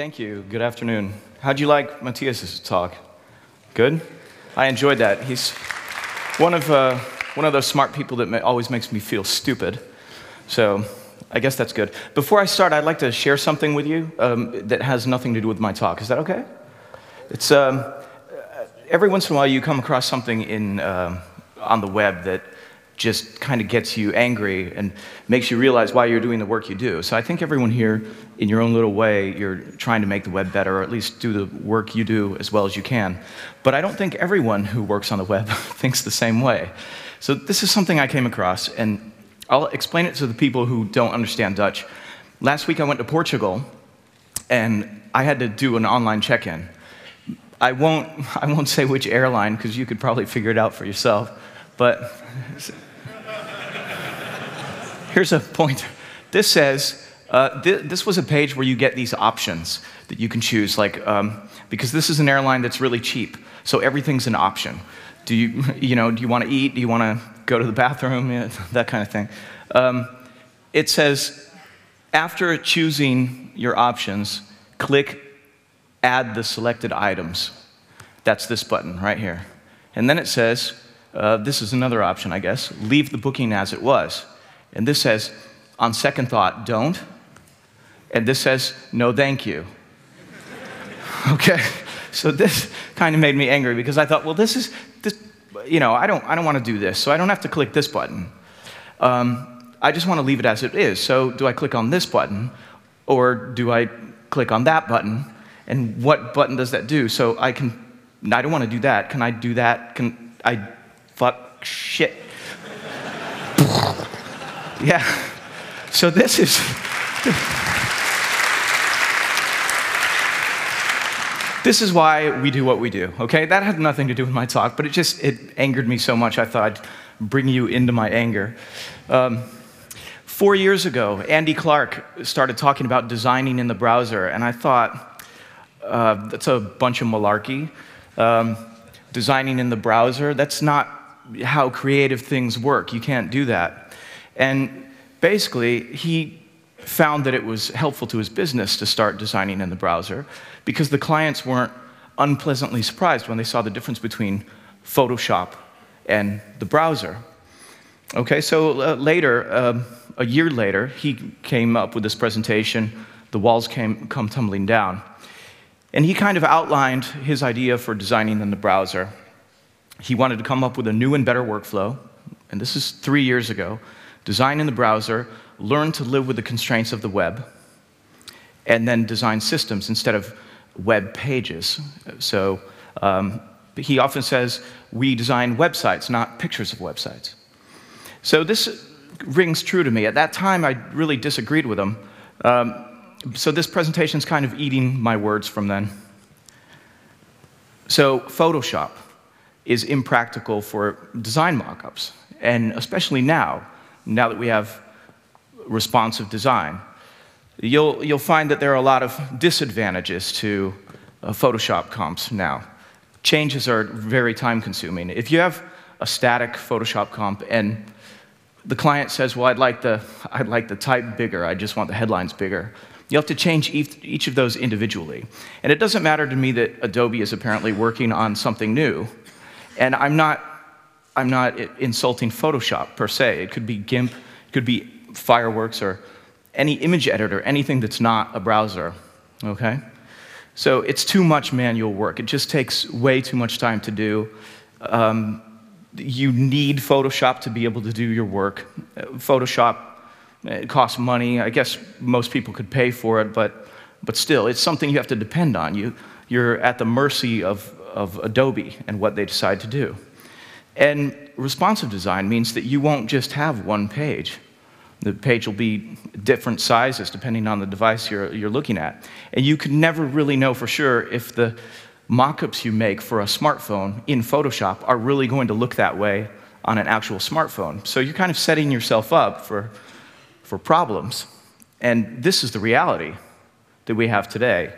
Thank you. Good afternoon. How'd you like Matthias's talk? Good? I enjoyed that. He's one of, uh, one of those smart people that always makes me feel stupid. So I guess that's good. Before I start, I'd like to share something with you um, that has nothing to do with my talk. Is that okay? It's, um, every once in a while you come across something in, um on the web that just kind of gets you angry and makes you realize why you're doing the work you do. So I think everyone here, in your own little way, you're trying to make the web better, or at least do the work you do as well as you can. But I don't think everyone who works on the web thinks the same way. So this is something I came across, and I'll explain it to the people who don't understand Dutch. Last week I went to Portugal, and I had to do an online check-in. I won't, I won't say which airline because you could probably figure it out for yourself. But here's a point. This says, uh, th- this was a page where you get these options that you can choose, like, um, because this is an airline that's really cheap, so everything's an option. Do you, you know, do you want to eat? Do you want to go to the bathroom? Yeah, that kind of thing. Um, it says, after choosing your options, click add the selected items. That's this button right here. And then it says, uh, this is another option, I guess, leave the booking as it was. And this says, on second thought, don't. And this says, no, thank you. okay, so this kind of made me angry because I thought, well, this is, this, you know, I don't, I don't want to do this, so I don't have to click this button. Um, I just want to leave it as it is. So do I click on this button or do I click on that button? And what button does that do? So I can, I don't want to do that. Can I do that? Can I, fuck, shit. Yeah. So this is. this is why we do what we do okay that had nothing to do with my talk but it just it angered me so much i thought i'd bring you into my anger um, four years ago andy clarke started talking about designing in the browser and i thought uh, that's a bunch of malarkey um, designing in the browser that's not how creative things work you can't do that and basically he found that it was helpful to his business to start designing in the browser because the clients weren't unpleasantly surprised when they saw the difference between Photoshop and the browser. Okay, so uh, later, um, a year later, he came up with this presentation, The Walls Came, Come Tumbling Down. And he kind of outlined his idea for designing in the browser. He wanted to come up with a new and better workflow, and this is three years ago. Design in the browser, learn to live with the constraints of the web, and then design systems instead of web pages. So um, he often says, we design websites, not pictures of websites. So this rings true to me. At that time, I really disagreed with him. Um, so this presentation is kind of eating my words from then. So Photoshop is impractical for design mockups, and especially now, now that we have responsive design. You'll, you'll find that there are a lot of disadvantages to uh, Photoshop comps now. Changes are very time consuming. If you have a static Photoshop comp and the client says, Well, I'd like the, I'd like the type bigger, I just want the headlines bigger. You have to change each of those individually. And it doesn't matter to me that Adobe is apparently working on something new. And I'm not, I'm not insulting Photoshop per se. It could be GIMP, it could be Fireworks, or any image editor, anything that's not a browser, okay? So it's too much manual work. It just takes way too much time to do. Um, you need Photoshop to be able to do your work. Photoshop it costs money. I guess most people could pay for it, but, but still, it's something you have to depend on. You, you're at the mercy of, of Adobe and what they decide to do. And responsive design means that you won't just have one page. The page will be different sizes depending on the device you're, you're looking at. And you can never really know for sure if the mockups you make for a smartphone in Photoshop are really going to look that way on an actual smartphone. So you're kind of setting yourself up for, for problems. And this is the reality that we have today.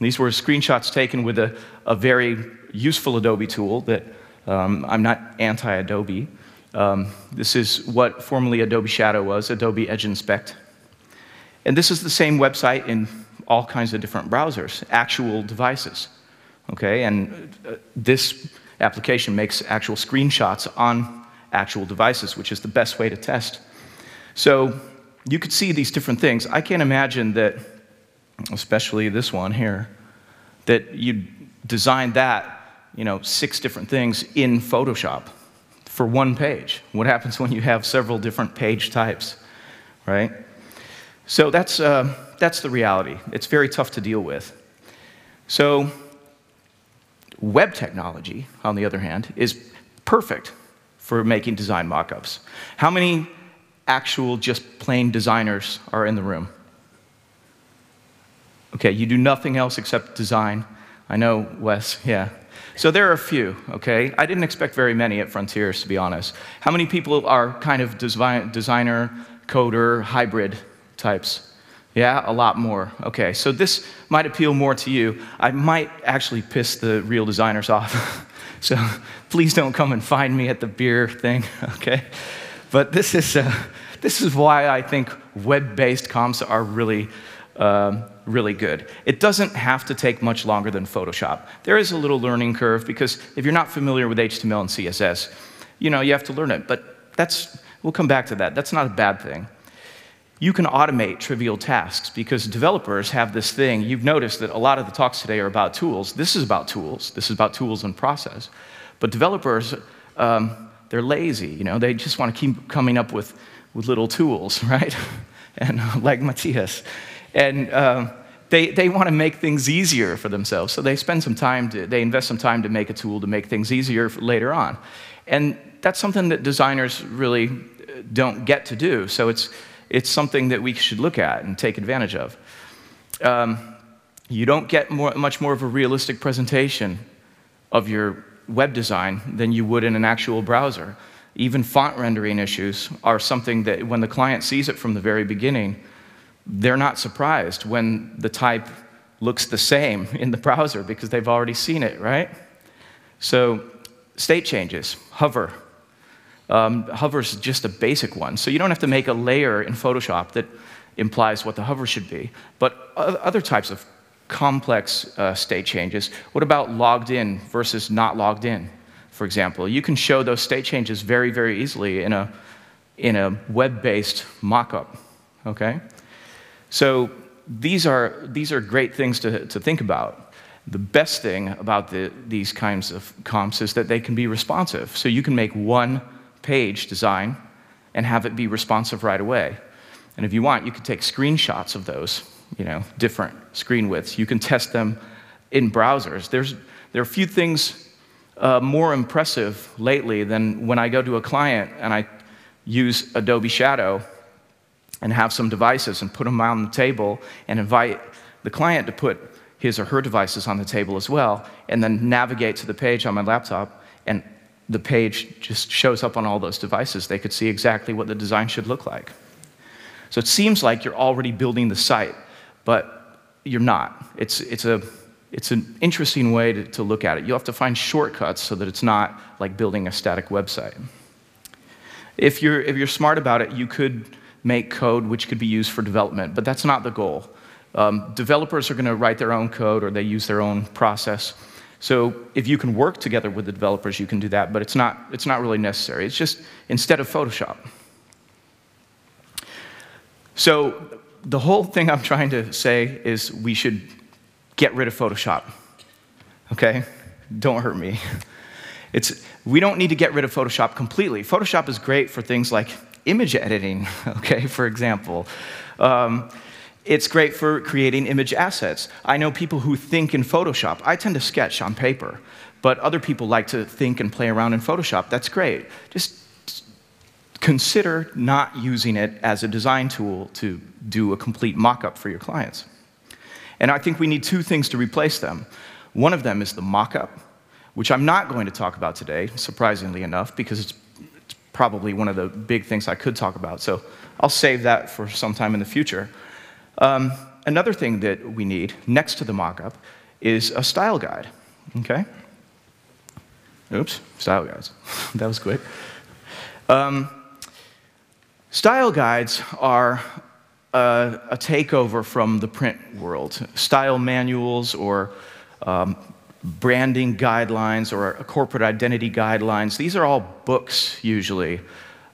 These were screenshots taken with a, a very useful Adobe tool that um, I'm not anti Adobe. Um, this is what formerly Adobe Shadow was, Adobe Edge Inspect. And this is the same website in all kinds of different browsers, actual devices. Okay, and uh, this application makes actual screenshots on actual devices, which is the best way to test. So you could see these different things. I can't imagine that, especially this one here, that you designed that, you know, six different things in Photoshop for one page. What happens when you have several different page types, right? So that's, uh, that's the reality. It's very tough to deal with. So web technology, on the other hand, is perfect for making design mockups. How many actual, just plain designers are in the room? Okay, you do nothing else except design. I know, Wes, yeah. So there are a few, okay? I didn't expect very many at Fronteers, to be honest. How many people are kind of design, designer, coder, hybrid types? Yeah, a lot more. Okay, so this might appeal more to you. I might actually piss the real designers off. so please don't come and find me at the beer thing, okay? But this is, uh, this is why I think web based comps are really um, really good. It doesn't have to take much longer than Photoshop. There is a little learning curve because if you're not familiar with HTML and CSS, you know, you have to learn it. But that's, we'll come back to that. That's not a bad thing. You can automate trivial tasks because developers have this thing. You've noticed that a lot of the talks today are about tools. This is about tools. This is about tools and process. But developers, um, they're lazy. You know, they just want to keep coming up with, with little tools, right? and like Matthias. And um, they, they want to make things easier for themselves. So they spend some time, to, they invest some time to make a tool to make things easier later on. And that's something that designers really uh, don't get to do. So it's, it's something that we should look at and take advantage of. Um, you don't get more, much more of a realistic presentation of your web design than you would in an actual browser. Even font rendering issues are something that when the client sees it from the very beginning, they're not surprised when the type looks the same in the browser because they've already seen it, right? So, state changes, hover. Um, hover is just a basic one. So, you don't have to make a layer in Photoshop that implies what the hover should be. But other types of complex uh, state changes, what about logged in versus not logged in, for example? You can show those state changes very, very easily in a, in a web based mockup, okay? So these are, these are great things to, to think about. The best thing about the, these kinds of comps is that they can be responsive. So you can make one page design and have it be responsive right away. And if you want, you can take screenshots of those, you know, different screen widths. You can test them in browsers. There's, there are a few things uh, more impressive lately than when I go to a client and I use Adobe Shadow and have some devices and put them on the table and invite the client to put his or her devices on the table as well, and then navigate to the page on my laptop, and the page just shows up on all those devices. They could see exactly what the design should look like. So it seems like you're already building the site, but you're not. It's, it's, a, it's an interesting way to, to look at it. You'll have to find shortcuts so that it's not like building a static website. If you're, if you're smart about it, you could make code which could be used for development, but that's not the goal. Um, developers are going to write their own code or they use their own process. So if you can work together with the developers, you can do that, but it's not, it's not really necessary. It's just instead of Photoshop. So the whole thing I'm trying to say is we should get rid of Photoshop. Okay? Don't hurt me. It's, we don't need to get rid of Photoshop completely. Photoshop is great for things like image editing, okay, for example. Um, it's great for creating image assets. I know people who think in Photoshop. I tend to sketch on paper, but other people like to think and play around in Photoshop. That's great. Just consider not using it as a design tool to do a complete mock-up for your clients. And I think we need two things to replace them. One of them is the mock-up, which I'm not going to talk about today, surprisingly enough, because it's probably one of the big things I could talk about. So I'll save that for some time in the future. Um, another thing that we need next to the mockup is a style guide. Okay? Oops, style guides. that was quick. Um, style guides are a, a takeover from the print world. Style manuals or um, branding guidelines or corporate identity guidelines, these are all books usually.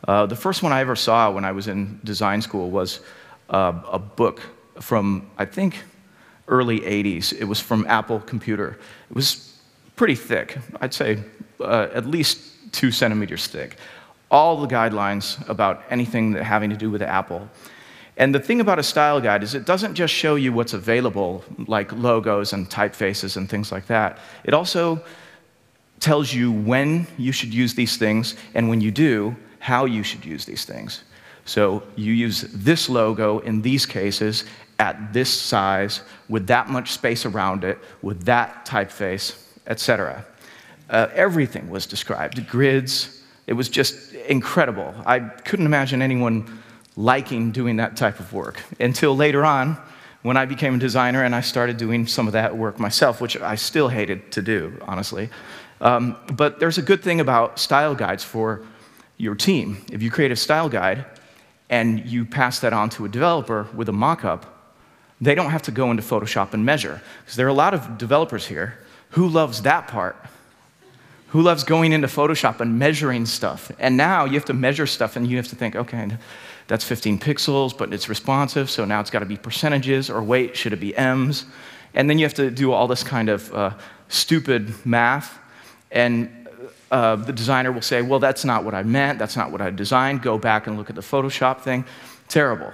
Uh, the first one I ever saw when I was in design school was uh, a book from, I think, early 80s. It was from Apple Computer. It was pretty thick, I'd say uh, at least two centimeters thick. All the guidelines about anything that having to do with Apple. And the thing about a style guide is it doesn't just show you what's available, like logos and typefaces and things like that. It also tells you when you should use these things, and when you do, how you should use these things. So you use this logo in these cases at this size, with that much space around it, with that typeface, etc. Uh, everything was described, grids. It was just incredible. I couldn't imagine anyone liking doing that type of work until later on when I became a designer and I started doing some of that work myself, which I still hated to do, honestly. Um, but there's a good thing about style guides for your team. If you create a style guide and you pass that on to a developer with a mock-up, they don't have to go into Photoshop and measure. Because there are a lot of developers here who loves that part. Who loves going into Photoshop and measuring stuff? And now you have to measure stuff and you have to think, okay, that's 15 pixels, but it's responsive, so now it's got to be percentages, or wait, should it be M's? And then you have to do all this kind of uh, stupid math, and uh, the designer will say, well, that's not what I meant, that's not what I designed, go back and look at the Photoshop thing. Terrible.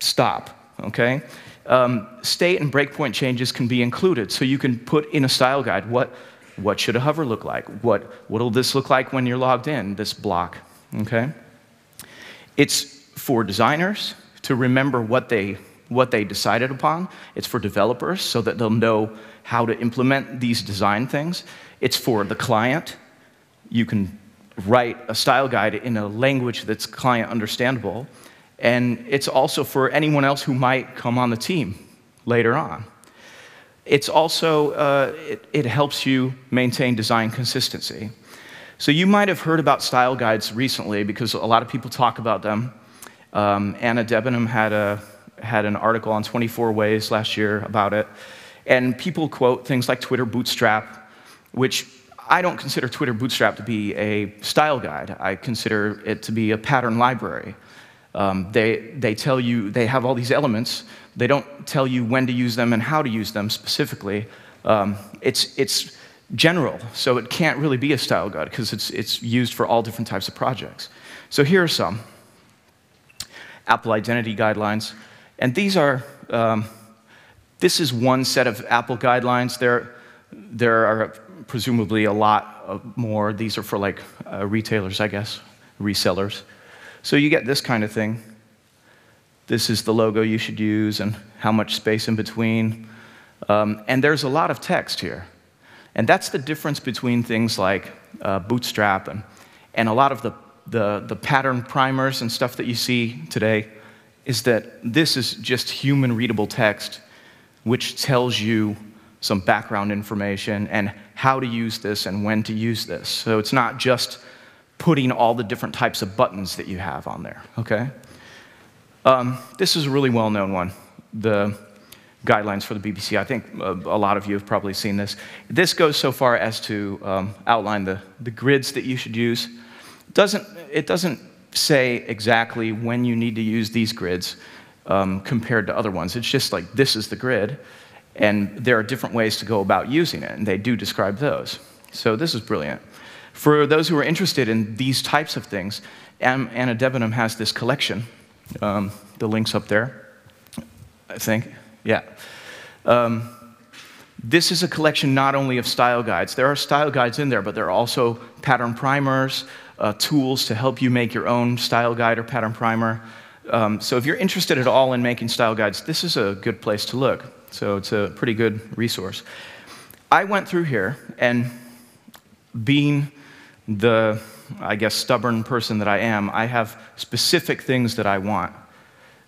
Stop, okay? Um, state and breakpoint changes can be included, so you can put in a style guide what, what should a hover look like? What will this look like when you're logged in, this block, okay? It's for designers to remember what they, what they decided upon. It's for developers so that they'll know how to implement these design things. It's for the client. You can write a style guide in a language that's client understandable. And it's also for anyone else who might come on the team later on. It's also, uh, it, it helps you maintain design consistency. So you might have heard about style guides recently because a lot of people talk about them. Um, Anna Debenham had, a, had an article on 24 Ways last year about it. And people quote things like Twitter Bootstrap, which I don't consider Twitter Bootstrap to be a style guide. I consider it to be a pattern library. Um, they, they tell you, they have all these elements. They don't tell you when to use them and how to use them specifically. Um, it's, it's general, so it can't really be a style guide because it's, it's used for all different types of projects. So here are some. Apple Identity Guidelines. And these are, um, this is one set of Apple guidelines. There, there are presumably a lot more. These are for like uh, retailers, I guess, resellers. So you get this kind of thing. This is the logo you should use and how much space in between. Um, and there's a lot of text here. And that's the difference between things like uh, Bootstrap and, and a lot of the the, the pattern primers and stuff that you see today is that this is just human readable text which tells you some background information and how to use this and when to use this. So it's not just putting all the different types of buttons that you have on there, okay? Um, this is a really well known one, the guidelines for the BBC. I think a, a, lot of you have probably seen this. This goes so far as to um, outline the, the grids that you should use doesn't, it doesn't say exactly when you need to use these grids um, compared to other ones. It's just like this is the grid, and there are different ways to go about using it, and they do describe those. So this is brilliant. For those who are interested in these types of things, Anna Debenham has this collection. Um, the link's up there, I think. Yeah. Um, this is a collection not only of style guides. There are style guides in there, but there are also pattern primers, uh, tools to help you make your own style guide or pattern primer. Um, so if you're interested at all in making style guides, this is a good place to look. So it's a pretty good resource. I went through here, and being the, I guess, stubborn person that I am, I have specific things that I want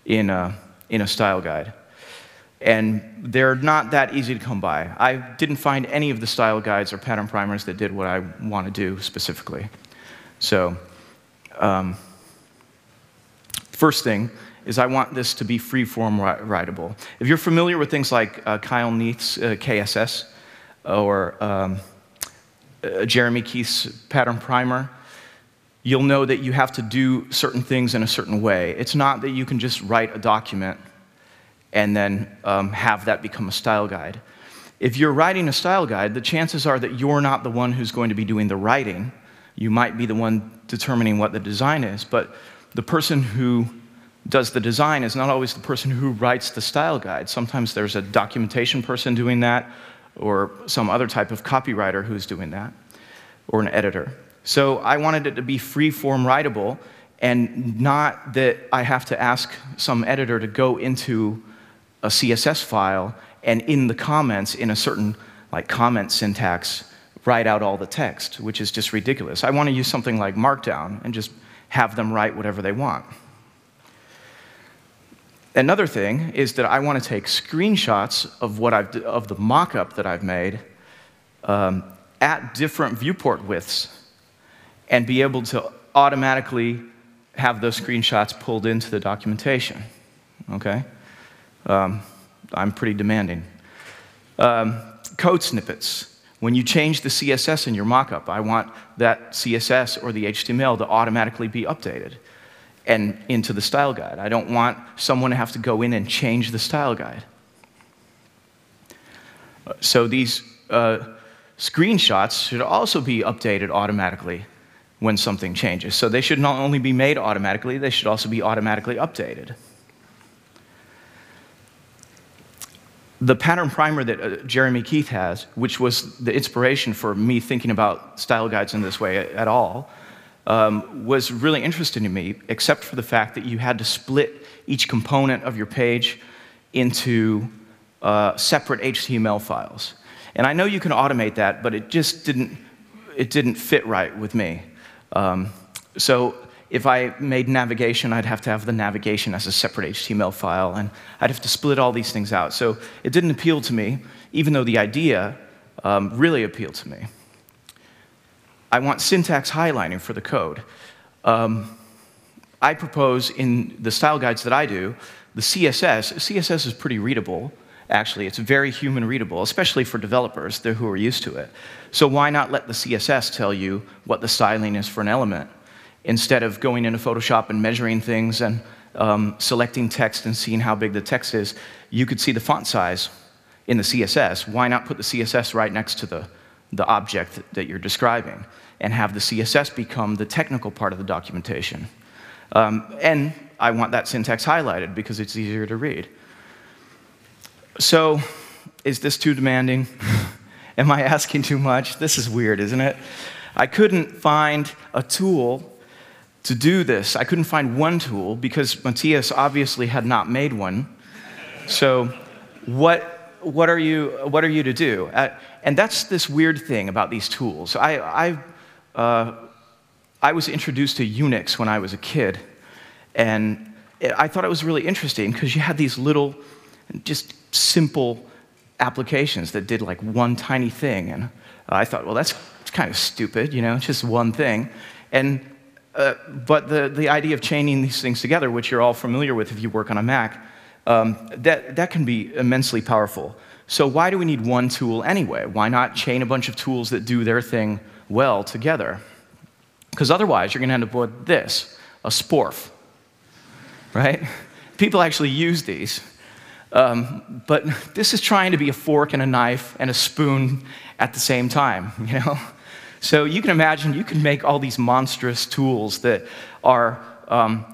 in a, in a style guide. And they're not that easy to come by. I didn't find any of the style guides or pattern primers that did what I want to do specifically. So, um, first thing, is I want this to be free-form writable. If you're familiar with things like uh, Kyle Neath's uh, KSS or um, uh, Jeremy Keith's pattern primer, you'll know that you have to do certain things in a certain way. It's not that you can just write a document and then um, have that become a style guide. If you're writing a style guide, the chances are that you're not the one who's going to be doing the writing. You might be the one determining what the design is, but the person who does the design is not always the person who writes the style guide. Sometimes there's a documentation person doing that, or some other type of copywriter who's doing that, or an editor. So I wanted it to be free form writable and not that I have to ask some editor to go into a CSS file and in the comments in a certain like comment syntax write out all the text, which is just ridiculous. I want to use something like Markdown and just have them write whatever they want. Another thing is that I want to take screenshots of what I've of the mock-up that I've made um, at different viewport widths and be able to automatically have those screenshots pulled into the documentation. Okay? Um, I'm pretty demanding. Um, code snippets. When you change the CSS in your mockup, I want that CSS or the HTML to automatically be updated and into the style guide. I don't want someone to have to go in and change the style guide. So these uh, screenshots should also be updated automatically when something changes. So they should not only be made automatically, they should also be automatically updated. The pattern primer that uh, Jeremy Keith has, which was the inspiration for me thinking about style guides in this way at all, um, was really interesting to me, except for the fact that you had to split each component of your page into uh, separate HTML files. And I know you can automate that, but it just didn't, it didn't fit right with me. Um, so if I made navigation, I'd have to have the navigation as a separate HTML file, and I'd have to split all these things out. So it didn't appeal to me, even though the idea um, really appealed to me. I want syntax highlighting for the code. Um, I propose in the style guides that I do, the CSS, CSS is pretty readable, actually. It's very human readable, especially for developers who are used to it. So why not let the CSS tell you what the styling is for an element? Instead of going into Photoshop and measuring things and um, selecting text and seeing how big the text is, you could see the font size in the CSS. Why not put the CSS right next to the, the object that you're describing and have the CSS become the technical part of the documentation? Um, and I want that syntax highlighted because it's easier to read. So, is this too demanding? Am I asking too much? This is weird, isn't it? I couldn't find a tool to do this. I couldn't find one tool because Matthias obviously had not made one. So, what, what, are, you, what are you to do? Uh, and that's this weird thing about these tools. I, I, uh, I was introduced to Unix when I was a kid, and I thought it was really interesting because you had these little, just simple applications that did like one tiny thing. And I thought, well, that's kind of stupid, you know, just one thing. And uh, but the, the idea of chaining these things together, which you're all familiar with if you work on a Mac, um, that, that can be immensely powerful. So, why do we need one tool anyway? Why not chain a bunch of tools that do their thing well together? Because otherwise, you're going to end up with this a sporf, right? People actually use these. Um, but this is trying to be a fork and a knife and a spoon at the same time, you know? So you can imagine you can make all these monstrous tools that are um,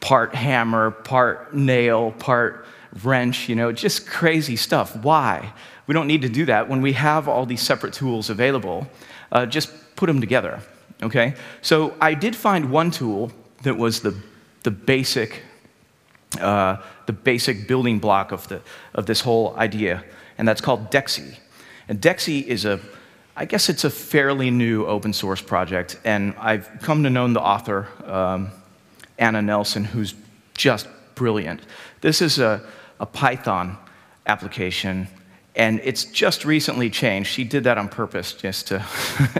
part hammer, part nail, part wrench, you know, just crazy stuff. Why? We don't need to do that when we have all these separate tools available. Uh, just put them together, okay? So I did find one tool that was the, the basic, uh, the basic building block of, the, of this whole idea, and that's called Dexy. And Dexy is a I guess it's a fairly new open source project, and I've come to know the author, um, Ana Nelson, who's just brilliant. This is a, a Python application, and it's just recently changed. She did that on purpose just to,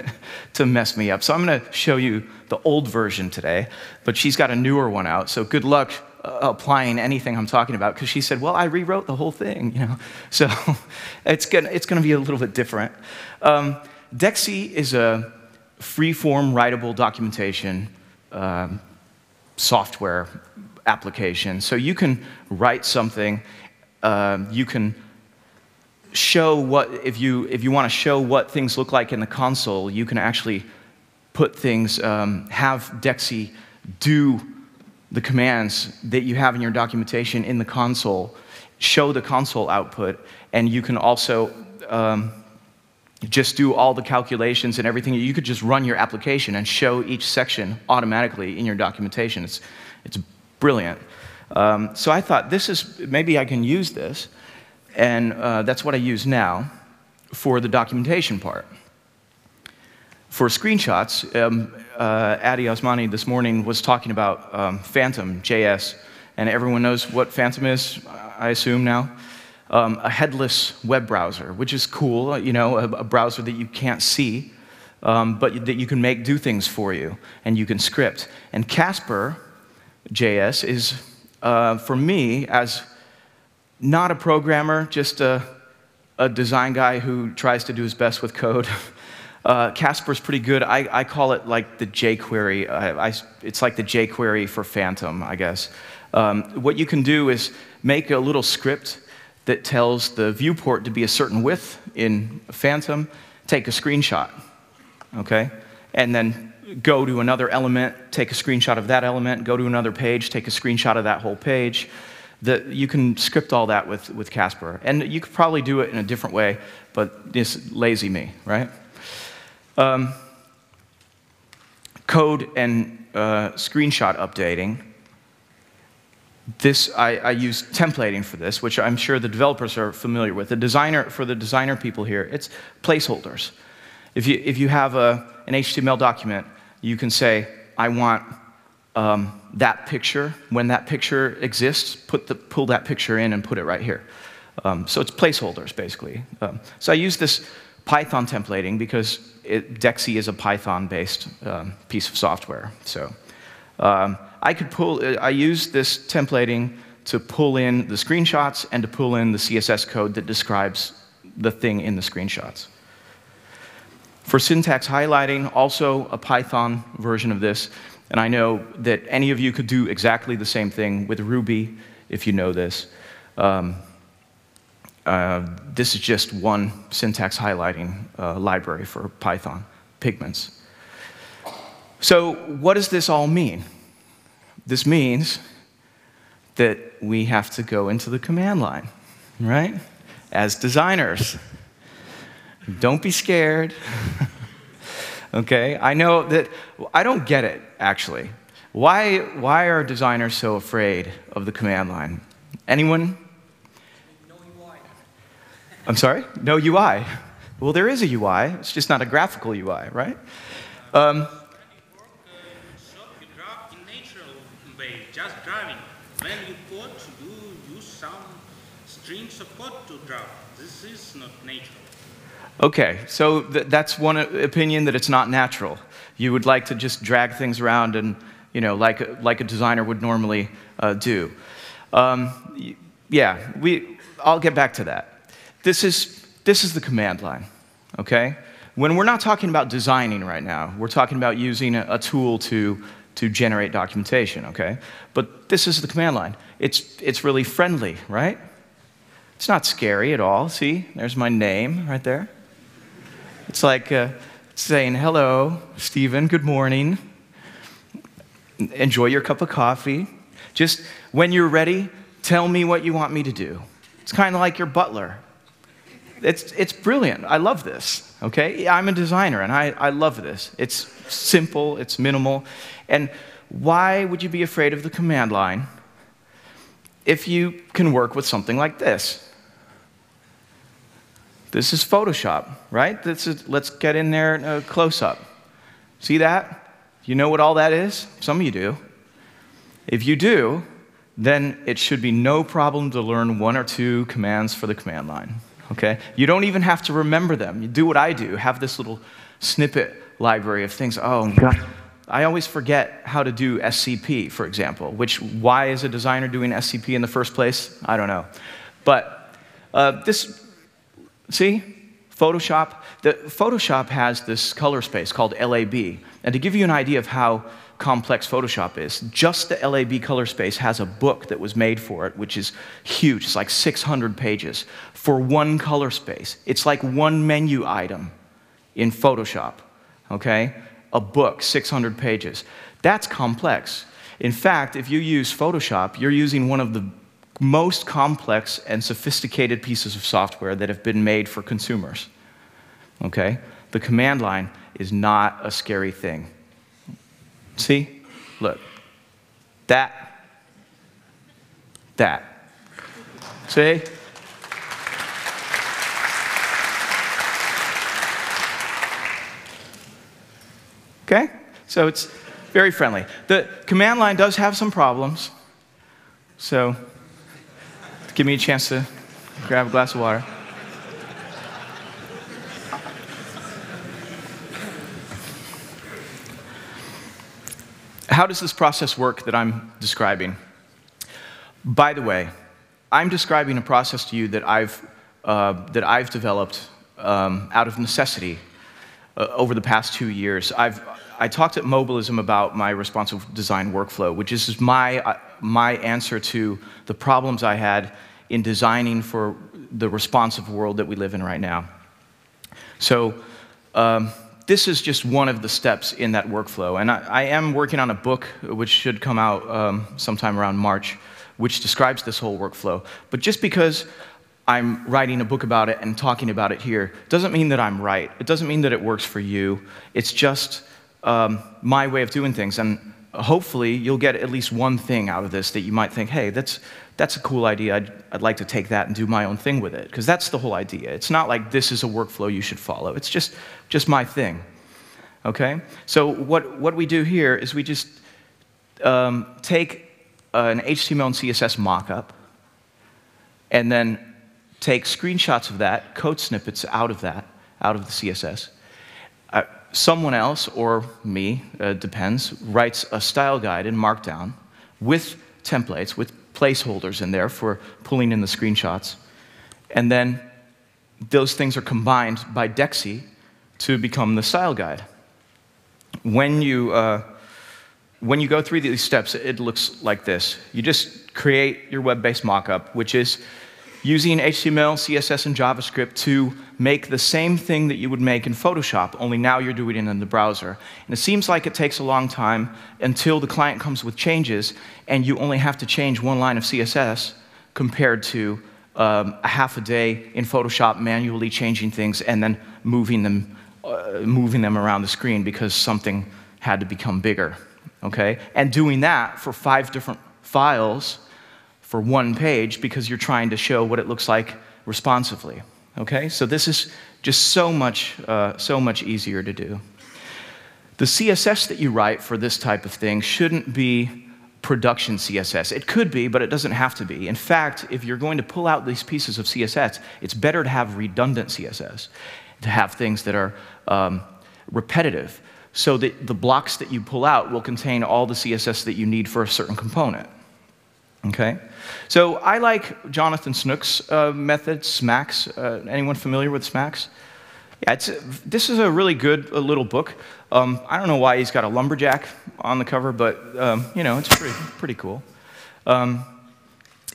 to mess me up. So I'm going to show you the old version today, but she's got a newer one out. So good luck applying anything I'm talking about because she said, "Well, I rewrote the whole thing," you know. So it's gonna it's gonna be a little bit different. Um, Dexy is a free-form writable documentation um, software application. So you can write something. Uh, you can show what if you if you want to show what things look like in the console. You can actually put things um, have Dexy do the commands that you have in your documentation in the console, show the console output, and you can also um, just do all the calculations and everything. You could just run your application and show each section automatically in your documentation. It's, it's brilliant. Um, so I thought, this is, maybe I can use this, and uh, that's what I use now for the documentation part. For screenshots, um, uh, Addy Osmani this morning was talking about um, Phantom JS, and everyone knows what Phantom is, I assume now. Um, a headless web browser, which is cool, you know, a, a browser that you can't see, um, but that you can make do things for you, and you can script. And Casper JS is, uh, for me, as not a programmer, just a, a design guy who tries to do his best with code. Uh, Casper's pretty good. I, I, call it like the jQuery. I, I, it's like the jQuery for Phantom, I guess. Um, what you can do is make a little script that tells the viewport to be a certain width in Phantom, take a screenshot, okay? And then go to another element, take a screenshot of that element, go to another page, take a screenshot of that whole page. The, you can script all that with, with Casper. And you could probably do it in a different way, but this lazy me, right? Um, code and uh, screenshot updating. This, I, I, use templating for this, which I'm sure the developers are familiar with. The designer, for the designer people here, it's placeholders. If you, if you have a, an HTML document, you can say, I want um, that picture. When that picture exists, put the, pull that picture in and put it right here. Um, so it's placeholders, basically. Um, so I use this Python templating because it, Dexy is a Python-based um, piece of software. So um, I could pull, I use this templating to pull in the screenshots and to pull in the CSS code that describes the thing in the screenshots. For syntax highlighting, also a Python version of this, and I know that any of you could do exactly the same thing with Ruby if you know this. Um, uh, this is just one syntax highlighting uh, library for Python, Pygments. So what does this all mean? This means that we have to go into the command line, right? As designers. Don't be scared. okay? I know that I don't get it, actually. Why, why are designers so afraid of the command line? Anyone I'm sorry? No UI. Well, there is a UI. It's just not a graphical UI, right? Um. Okay, so th that's one opinion that it's not natural. You would like to just drag things around and, you know, like, like a designer would normally uh, do. Um, yeah, we, I'll get back to that. This is, this is the command line, okay? When we're not talking about designing right now, we're talking about using a, a tool to, to generate documentation, okay? But this is the command line. It's, it's really friendly, right? It's not scary at all. See, there's my name right there. It's like uh, saying, hello, Stephen, good morning. Enjoy your cup of coffee. Just when you're ready, tell me what you want me to do. It's kind of like your butler it's, it's brilliant. I love this, okay? I'm a designer and I, I love this. It's simple, it's minimal. And why would you be afraid of the command line if you can work with something like this? This is Photoshop, right? This is, let's get in there uh, close up. See that? You know what all that is? Some of you do. If you do, then it should be no problem to learn one or two commands for the command line okay? You don't even have to remember them. You do what I do, have this little snippet library of things. Oh, God. I always forget how to do SCP, for example, which why is a designer doing SCP in the first place? I don't know. But uh, this, see, Photoshop, the, Photoshop has this color space called LAB. And to give you an idea of how complex Photoshop is, just the LAB color space has a book that was made for it, which is huge. It's like 600 pages for one color space. It's like one menu item in Photoshop, okay? A book, 600 pages. That's complex. In fact, if you use Photoshop, you're using one of the most complex and sophisticated pieces of software that have been made for consumers. Okay? The command line is not a scary thing. See? Look. That. That. See? Okay? So it's very friendly. The command line does have some problems. So give me a chance to grab a glass of water. How does this process work that I'm describing? By the way, I'm describing a process to you that I've, uh, that I've developed um, out of necessity uh, over the past two years. I've, I talked at Mobilism about my responsive design workflow, which is my, uh, my answer to the problems I had in designing for the responsive world that we live in right now. So, um, this is just one of the steps in that workflow. And I, I am working on a book which should come out um, sometime around March, which describes this whole workflow. But just because I'm writing a book about it and talking about it here doesn't mean that I'm right. It doesn't mean that it works for you. It's just um, my way of doing things. And hopefully, you'll get at least one thing out of this that you might think, hey, that's, that's a cool idea. I'd, I'd like to take that and do my own thing with it. Because that's the whole idea. It's not like this is a workflow you should follow, it's just, just my thing. Okay? So, what, what we do here is we just um, take an HTML and CSS mockup and then take screenshots of that, code snippets out of that, out of the CSS. Uh, someone else, or me, uh, depends, writes a style guide in Markdown with templates, with placeholders in there for pulling in the screenshots. And then those things are combined by Dexy to become the style guide. When you, uh, when you go through these steps, it looks like this. You just create your web-based mockup, which is using HTML, CSS, and JavaScript to make the same thing that you would make in Photoshop, only now you're doing it in the browser. And it seems like it takes a long time until the client comes with changes, and you only have to change one line of CSS compared to um, a half a day in Photoshop manually changing things and then moving them, uh, moving them around the screen because something had to become bigger. Okay? And doing that for five different files for one page because you're trying to show what it looks like responsively. Okay? So this is just so much, uh, so much easier to do. The CSS that you write for this type of thing shouldn't be production CSS. It could be, but it doesn't have to be. In fact, if you're going to pull out these pieces of CSS, it's better to have redundant CSS, to have things that are um, repetitive, so that the blocks that you pull out will contain all the CSS that you need for a certain component. Okay? So I like Jonathan Snook's uh, method, SMACSS. Uh, anyone familiar with SMACSS? Yeah, this is a really good uh, little book. Um, I don't know why he's got a lumberjack on the cover, but um, you know, it's pretty, pretty cool. Um,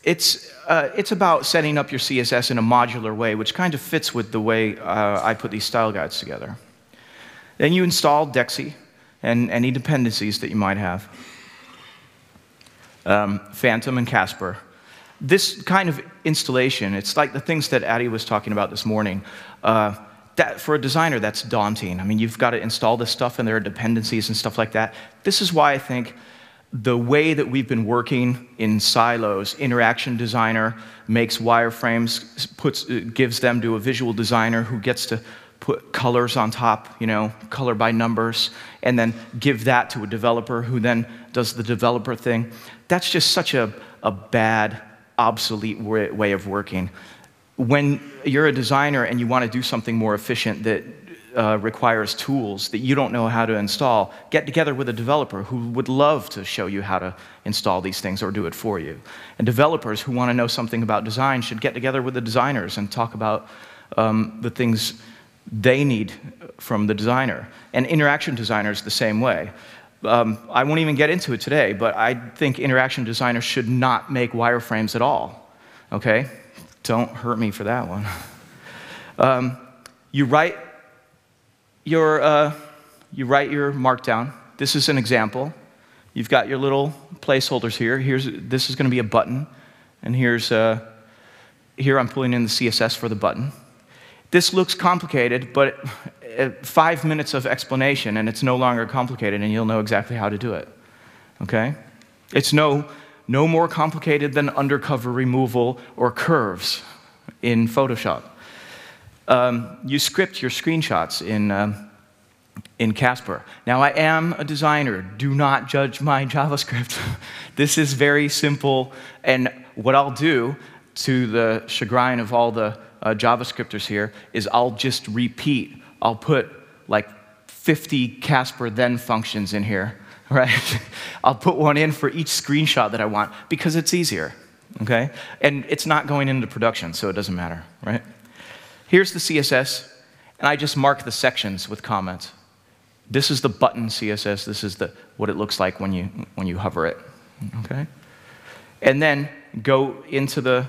it's, uh, it's about setting up your CSS in a modular way, which kind of fits with the way uh, I put these style guides together. Then you install Dexy and any dependencies that you might have um, Phantom and Casper. This kind of installation, it's like the things that Addy was talking about this morning. Uh, that, for a designer, that's daunting. I mean, you've got to install this stuff and there are dependencies and stuff like that. This is why I think the way that we've been working in silos, interaction designer makes wireframes, puts, gives them to a visual designer who gets to put colors on top, you know, color by numbers, and then give that to a developer who then does the developer thing. That's just such a, a bad, obsolete way of working. When you're a designer and you want to do something more efficient that uh, requires tools that you don't know how to install, get together with a developer who would love to show you how to install these things or do it for you. And developers who want to know something about design should get together with the designers and talk about um, the things they need from the designer. And interaction designers the same way. Um, I won't even get into it today, but I think interaction designers should not make wireframes at all. Okay? Don't hurt me for that one. Um, you write your, uh, you write your markdown. This is an example. You've got your little placeholders here. Here's, this is going to be a button, and here's, uh, here I'm pulling in the CSS for the button. This looks complicated, but five minutes of explanation, and it's no longer complicated, and you'll know exactly how to do it. Okay? It's no, no more complicated than undercolor removal or curves in Photoshop. Um, you script your screenshots in, um, in Casper. Now, I am a designer. Do not judge my JavaScript. this is very simple, and what I'll do to the chagrin of all the uh, JavaScripters here is I'll just repeat. I'll put like 50 Casper then functions in here, right? I'll put one in for each screenshot that I want because it's easier, okay? And it's not going into production, so it doesn't matter, right? Here's the CSS, and I just mark the sections with comments. This is the button CSS. This is the, what it looks like when you, when you hover it. Okay? And then go into the,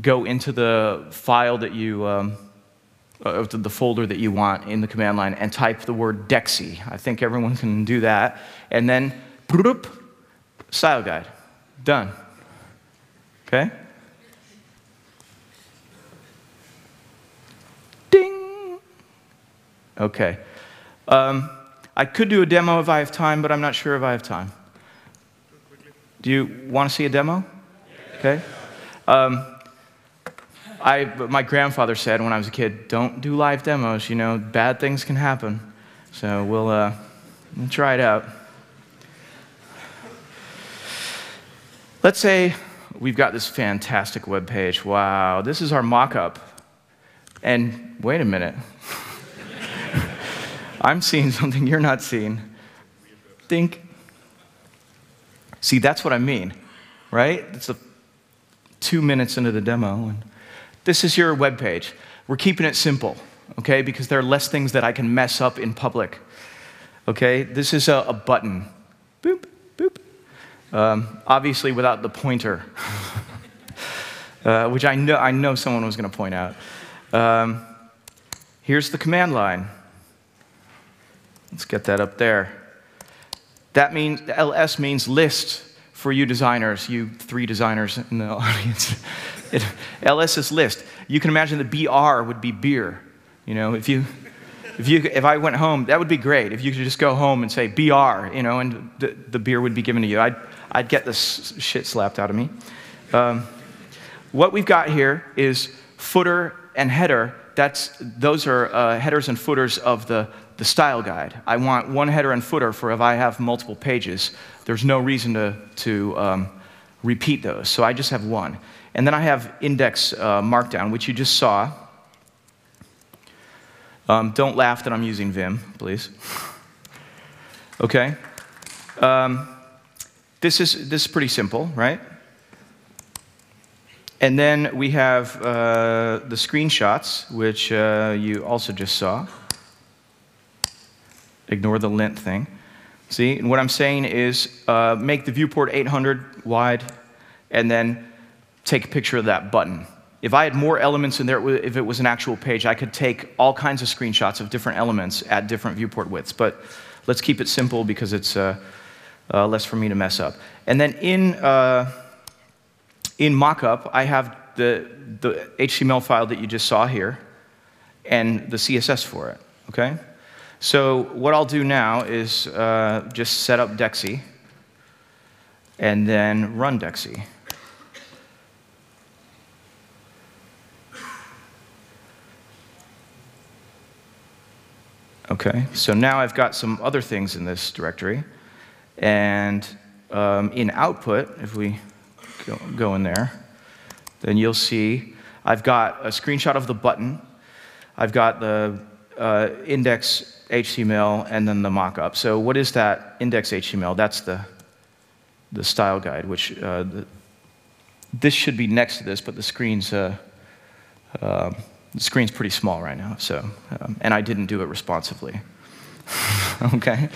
go into the file that you, um, uh, the folder that you want in the command line and type the word DEXY. I think everyone can do that. And then, style guide. Done. Okay? Ding! Okay. Um, I could do a demo if I have time, but I'm not sure if I have time. Do you want to see a demo? Okay. Um, I, my grandfather said when I was a kid, don't do live demos, you know, bad things can happen. So we'll, uh, we'll try it out. Let's say we've got this fantastic web page. Wow, this is our mock up. And wait a minute. I'm seeing something you're not seeing. Think. See, that's what I mean, right? It's a two minutes into the demo. And this is your web page. We're keeping it simple, okay? Because there are less things that I can mess up in public. Okay? This is a, a button. Boop, boop. Um, obviously, without the pointer, uh, which I know, I know someone was going to point out. Um, here's the command line. Let's get that up there. That means, LS means list for you designers, you three designers in the audience. It, LS is list. You can imagine the BR would be beer. You know, if you, if you, if I went home, that would be great. If you could just go home and say BR, you know, and the, the beer would be given to you. I'd, I'd get this shit slapped out of me. Um, what we've got here is footer and header. That's, those are uh, headers and footers of the the style guide. I want one header and footer for if I have multiple pages. There's no reason to, to um, repeat those, so I just have one. And then I have index uh, markdown, which you just saw. Um, don't laugh that I'm using Vim, please. Okay? Um, this, is, this is pretty simple, right? And then we have uh, the screenshots, which uh, you also just saw. Ignore the lint thing. See, and what I'm saying is uh, make the viewport 800 wide and then take a picture of that button. If I had more elements in there, if it was an actual page, I could take all kinds of screenshots of different elements at different viewport widths. But let's keep it simple because it's uh, uh, less for me to mess up. And then in, uh, in mockup, I have the, the HTML file that you just saw here and the CSS for it, okay? So what I'll do now is uh, just set up Dexy and then run Dexy. Okay, so now I've got some other things in this directory. And um, in output, if we go, go in there, then you'll see I've got a screenshot of the button. I've got the uh, index HTML and then the mockup. So what is that index HTML? That's the, the style guide, which uh, the, this should be next to this, but the screen's, uh, uh, the screen's pretty small right now, so, um, and I didn't do it responsively. okay?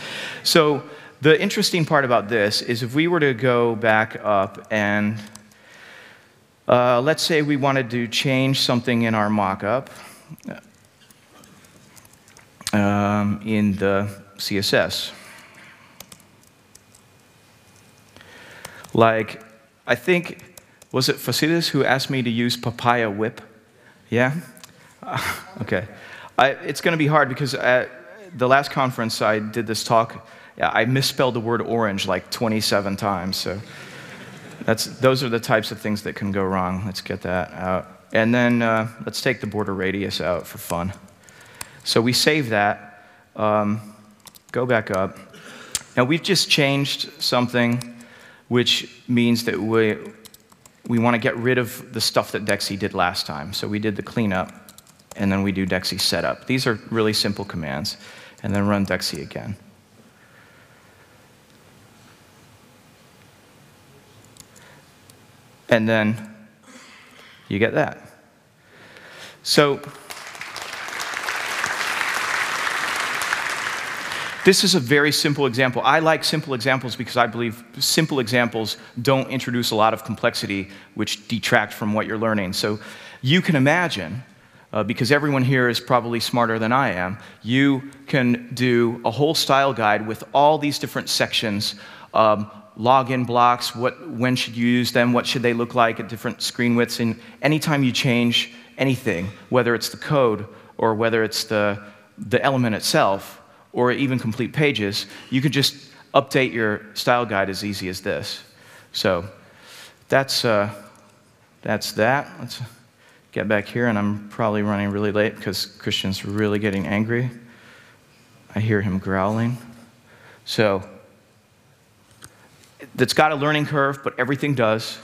So the interesting part about this is if we were to go back up and uh, let's say we wanted to change something in our mockup um, in the CSS. Like, I think, was it Vasilis who asked me to use papaya whip? Yeah? okay. I, it's going to be hard because at the last conference I did this talk, I misspelled the word orange like 27 times. So that's, those are the types of things that can go wrong. Let's get that out. And then uh, let's take the border radius out for fun. So we save that, um, go back up. Now we've just changed something which means that we, we want to get rid of the stuff that Dexy did last time. So we did the cleanup, and then we do Dexy setup. These are really simple commands, and then run Dexy again. And then you get that. So this is a very simple example. I like simple examples because I believe simple examples don't introduce a lot of complexity which detract from what you're learning. So you can imagine, uh, because everyone here is probably smarter than I am, you can do a whole style guide with all these different sections um, login blocks, what, when should you use them, what should they look like at different screen widths, and anytime you change anything, whether it's the code or whether it's the, the element itself, or even complete pages, you could just update your style guide as easy as this. So that's, uh, that's that. Let's get back here, and I'm probably running really late because Christian's really getting angry. I hear him growling. So that's got a learning curve, but everything does.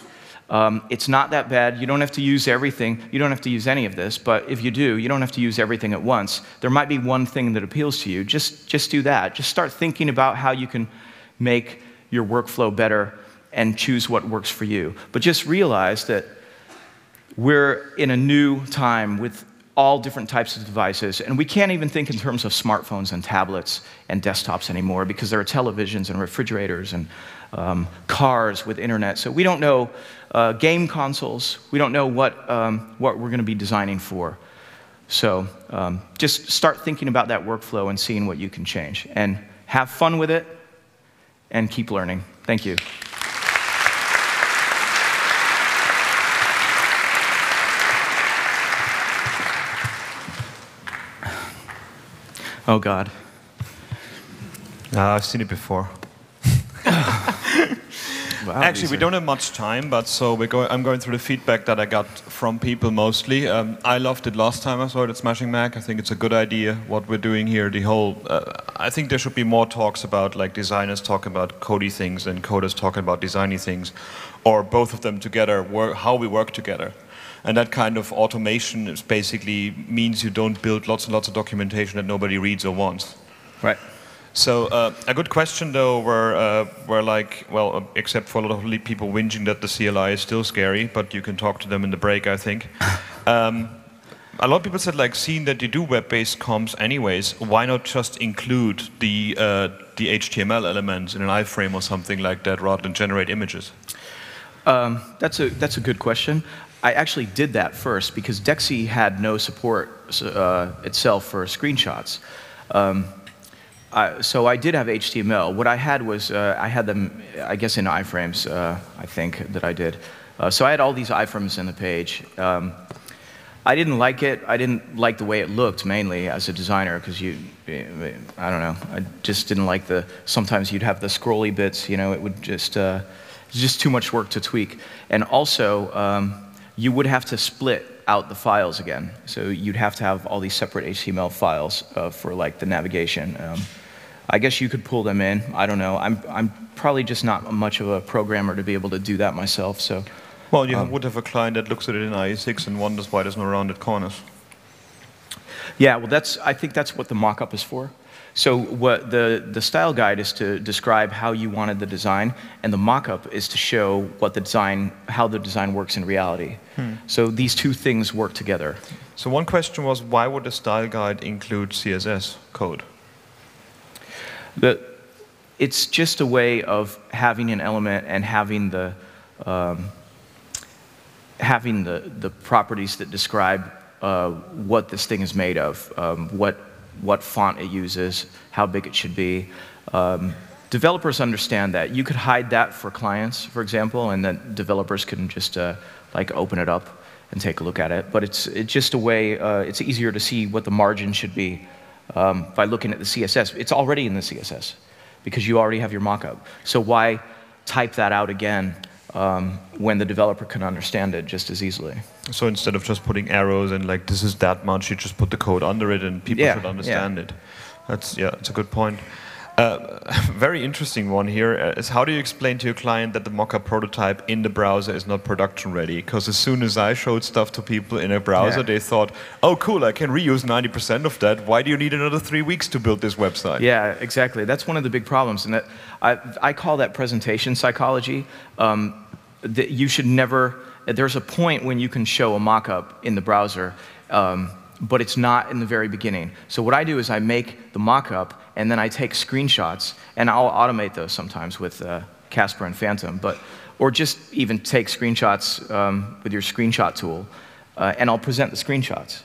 Um, it's not that bad. You don't have to use everything. You don't have to use any of this, but if you do, you don't have to use everything at once. There might be one thing that appeals to you. Just, just do that. Just start thinking about how you can make your workflow better and choose what works for you. But just realize that we're in a new time with all different types of devices. And we can't even think in terms of smartphones and tablets and desktops anymore because there are televisions and refrigerators and um, cars with internet. So we don't know uh, game consoles. We don't know what, um, what we're going to be designing for. So um, just start thinking about that workflow and seeing what you can change. And have fun with it and keep learning. Thank you. Oh, God. Uh, I've seen it before. Wow, Actually, we are- don't have much time, but so we're going, I'm going through the feedback that I got from people mostly. Um, I loved it last time I saw it at Smashing Mac. I think it's a good idea what we're doing here. The whole, uh, I think there should be more talks about like designers talking about codey things and coders talking about designy things, or both of them together. Work, how we work together. And that kind of automation is basically means you don't build lots and lots of documentation that nobody reads or wants. Right. So uh, a good question though, where uh, were like, well, uh, except for a lot of people whinging that the CLI is still scary, but you can talk to them in the break, I think. Um, a lot of people said like, seeing that you do web-based comps anyways, why not just include the uh, the HTML elements in an iframe or something like that, rather than generate images? Um, that's, a, that's a good question. I actually did that first because Dexy had no support uh, itself for screenshots. Um, I, so I did have HTML. What I had was, uh, I had them, I guess, in iframes, uh, I think, that I did. Uh, so I had all these iframes in the page. Um, I didn't like it. I didn't like the way it looked, mainly, as a designer, because you, I don't know, I just didn't like the, sometimes you'd have the scrolly bits, you know, it would just, uh, it's just too much work to tweak. And also, um, you would have to split out the files again. So you'd have to have all these separate HTML files uh, for like the navigation. Um, I guess you could pull them in. I don't know. I'm, I'm probably just not much of a programmer to be able to do that myself. So Well, you would have a client that looks at it in IE6 and wonders why there's no rounded corners. Yeah, well, that's, I think that's what the mock-up is for. So what the, the style guide is to describe how you wanted the design, and the mock-up is to show what the design, how the design works in reality. So these two things work together. So one question was, why would a style guide include CSS code? The, it's just a way of having an element and having the, um, having the, the properties that describe uh, what this thing is made of, um, what, what font it uses, how big it should be. Um, developers understand that. You could hide that for clients, for example, and then developers can just uh, like open it up and take a look at it. But it's, it's just a way, uh, it's easier to see what the margin should be um, by looking at the CSS. It's already in the CSS because you already have your mockup. So why type that out again um, when the developer can understand it just as easily? So instead of just putting arrows and like this is that much, you just put the code under it and people Yeah, should yeah. understand it. That's yeah, that's a good point. Uh, very interesting one here uh, how do you explain to your client that the mock-up prototype in the browser is not production ready? Because as soon as I showed stuff to people in a browser, Yeah. they thought, "Oh, cool! I can reuse 90% of that. Why do you need another three weeks to build this website?" Yeah, exactly. That's one of the big problems, and that I, I call that presentation psychology. Um, that you should never. There's a point when you can show a mock-up in the browser, um, but it's not in the very beginning. So what I do is I make the mock-up, and then I take screenshots, and I'll automate those sometimes with uh, Casper and Phantom, but or just even take screenshots um, with your screenshot tool, uh, and I'll present the screenshots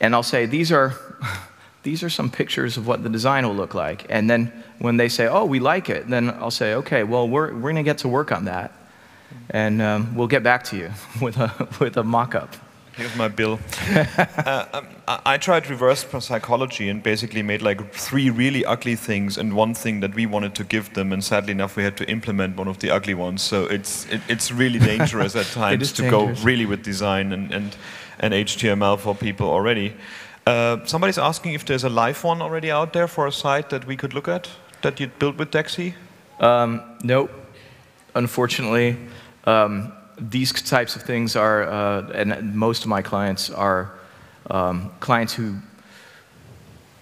and I'll say, these are, these are some pictures of what the design will look like. And then when they say, oh, we like it, then I'll say, okay, well, we're, we're going to get to work on that. And um, we'll get back to you with a, with a mock-up. Here's my bill. uh, um, I I tried reverse psychology and basically made like three really ugly things and one thing that we wanted to give them, and sadly enough, we had to implement one of the ugly ones. So it's it, it's really dangerous at times to dangerous. go really with design and, and and HTML for people already. Uh, somebody's asking if there's a live one already out there for a site that we could look at that you'd built with Dexy. Um, nope. Unfortunately, um, these types of things are, uh, and most of my clients are um, clients who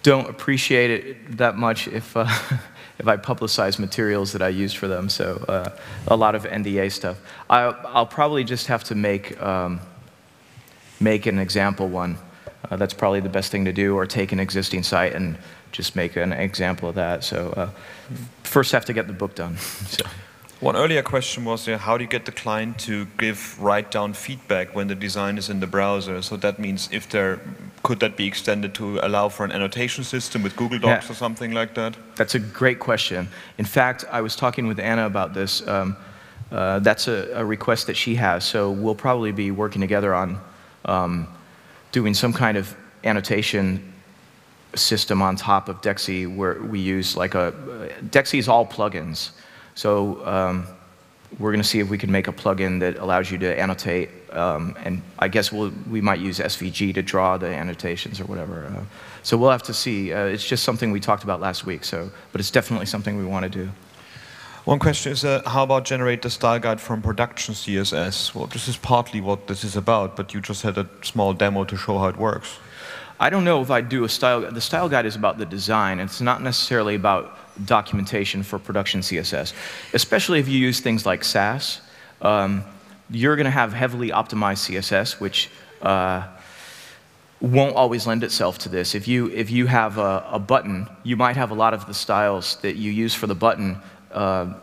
don't appreciate it that much if, uh, if I publicize materials that I used for them. So uh, a lot of NDA stuff. I, I'll probably just have to make, um, make an example one. Uh, that's probably the best thing to do, or take an existing site and just make an example of that. So uh, first have to get the book done. so. One earlier question was uh, how do you get the client to give write down feedback when the design is in the browser? So that means if there could that be extended to allow for an annotation system with Google Docs Yeah. or something like that? That's a great question. In fact, I was talking with Ana about this. Um, uh, that's a, a request that she has. So we'll probably be working together on um, doing some kind of annotation system on top of Dexy where we use like a, Dexy is all plugins. So um, we're going to see if we can make a plugin that allows you to annotate. Um, and I guess we'll, we might use SVG to draw the annotations or whatever. Uh, so we'll have to see. Uh, it's just something we talked about last week. So, but it's definitely something we want to do. One question is uh, how about generate the style guide from production CSS? Well, this is partly what this is about, but you just had a small demo to show how it works. I don't know if I'd do a style. The style guide is about the design. It's not necessarily about documentation for production CSS, especially if you use things like Sass. Um, you're going to have heavily optimized CSS, which uh, won't always lend itself to this. If you if you have a, a button, you might have a lot of the styles that you use for the button. Uh,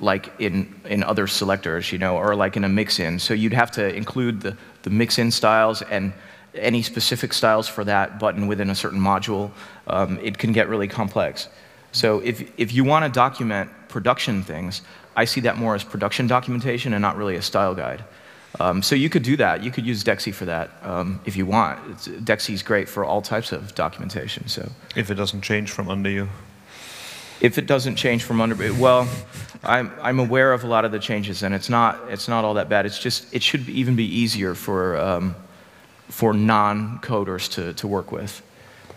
like in, in other selectors, you know, or like in a mix-in. So you'd have to include the, the mix-in styles and any specific styles for that button within a certain module. Um, it can get really complex. So if, if you want to document production things, I see that more as production documentation and not really a style guide. Um, so you could do that. You could use Dexy for that um, if you want. It's, Dexy's great for all types of documentation. So If it doesn't change from under you. if it doesn't change from under, well, I'm, I'm aware of a lot of the changes, and it's not, it's not all that bad. It's just, it should even be easier for, um, for non-coders to, to work with.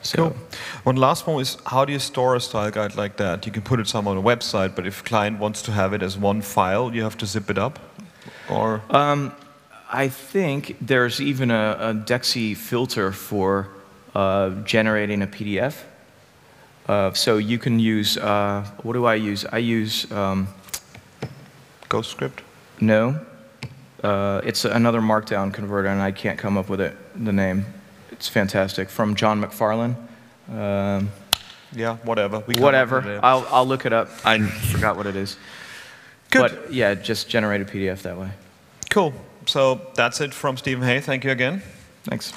So, Cool. One last one is how do you store a style guide like that? You can put it somewhere on a website, but if client wants to have it as one file, you have to zip it up? Or um, I think there's even a, a Dexy filter for uh, generating a PDF. Uh, so you can use, uh, what do I use? I use, um, Ghostscript. no, uh, it's another Markdown converter, and I can't come up with it, the name. It's fantastic, from John MacFarlane. Um, Yeah, whatever. We whatever. I'll, I'll look it up. I forgot what it is. Good. But yeah, just generate a PDF that way. Cool. So that's it from Stephen Hay. Thank you again. Thanks.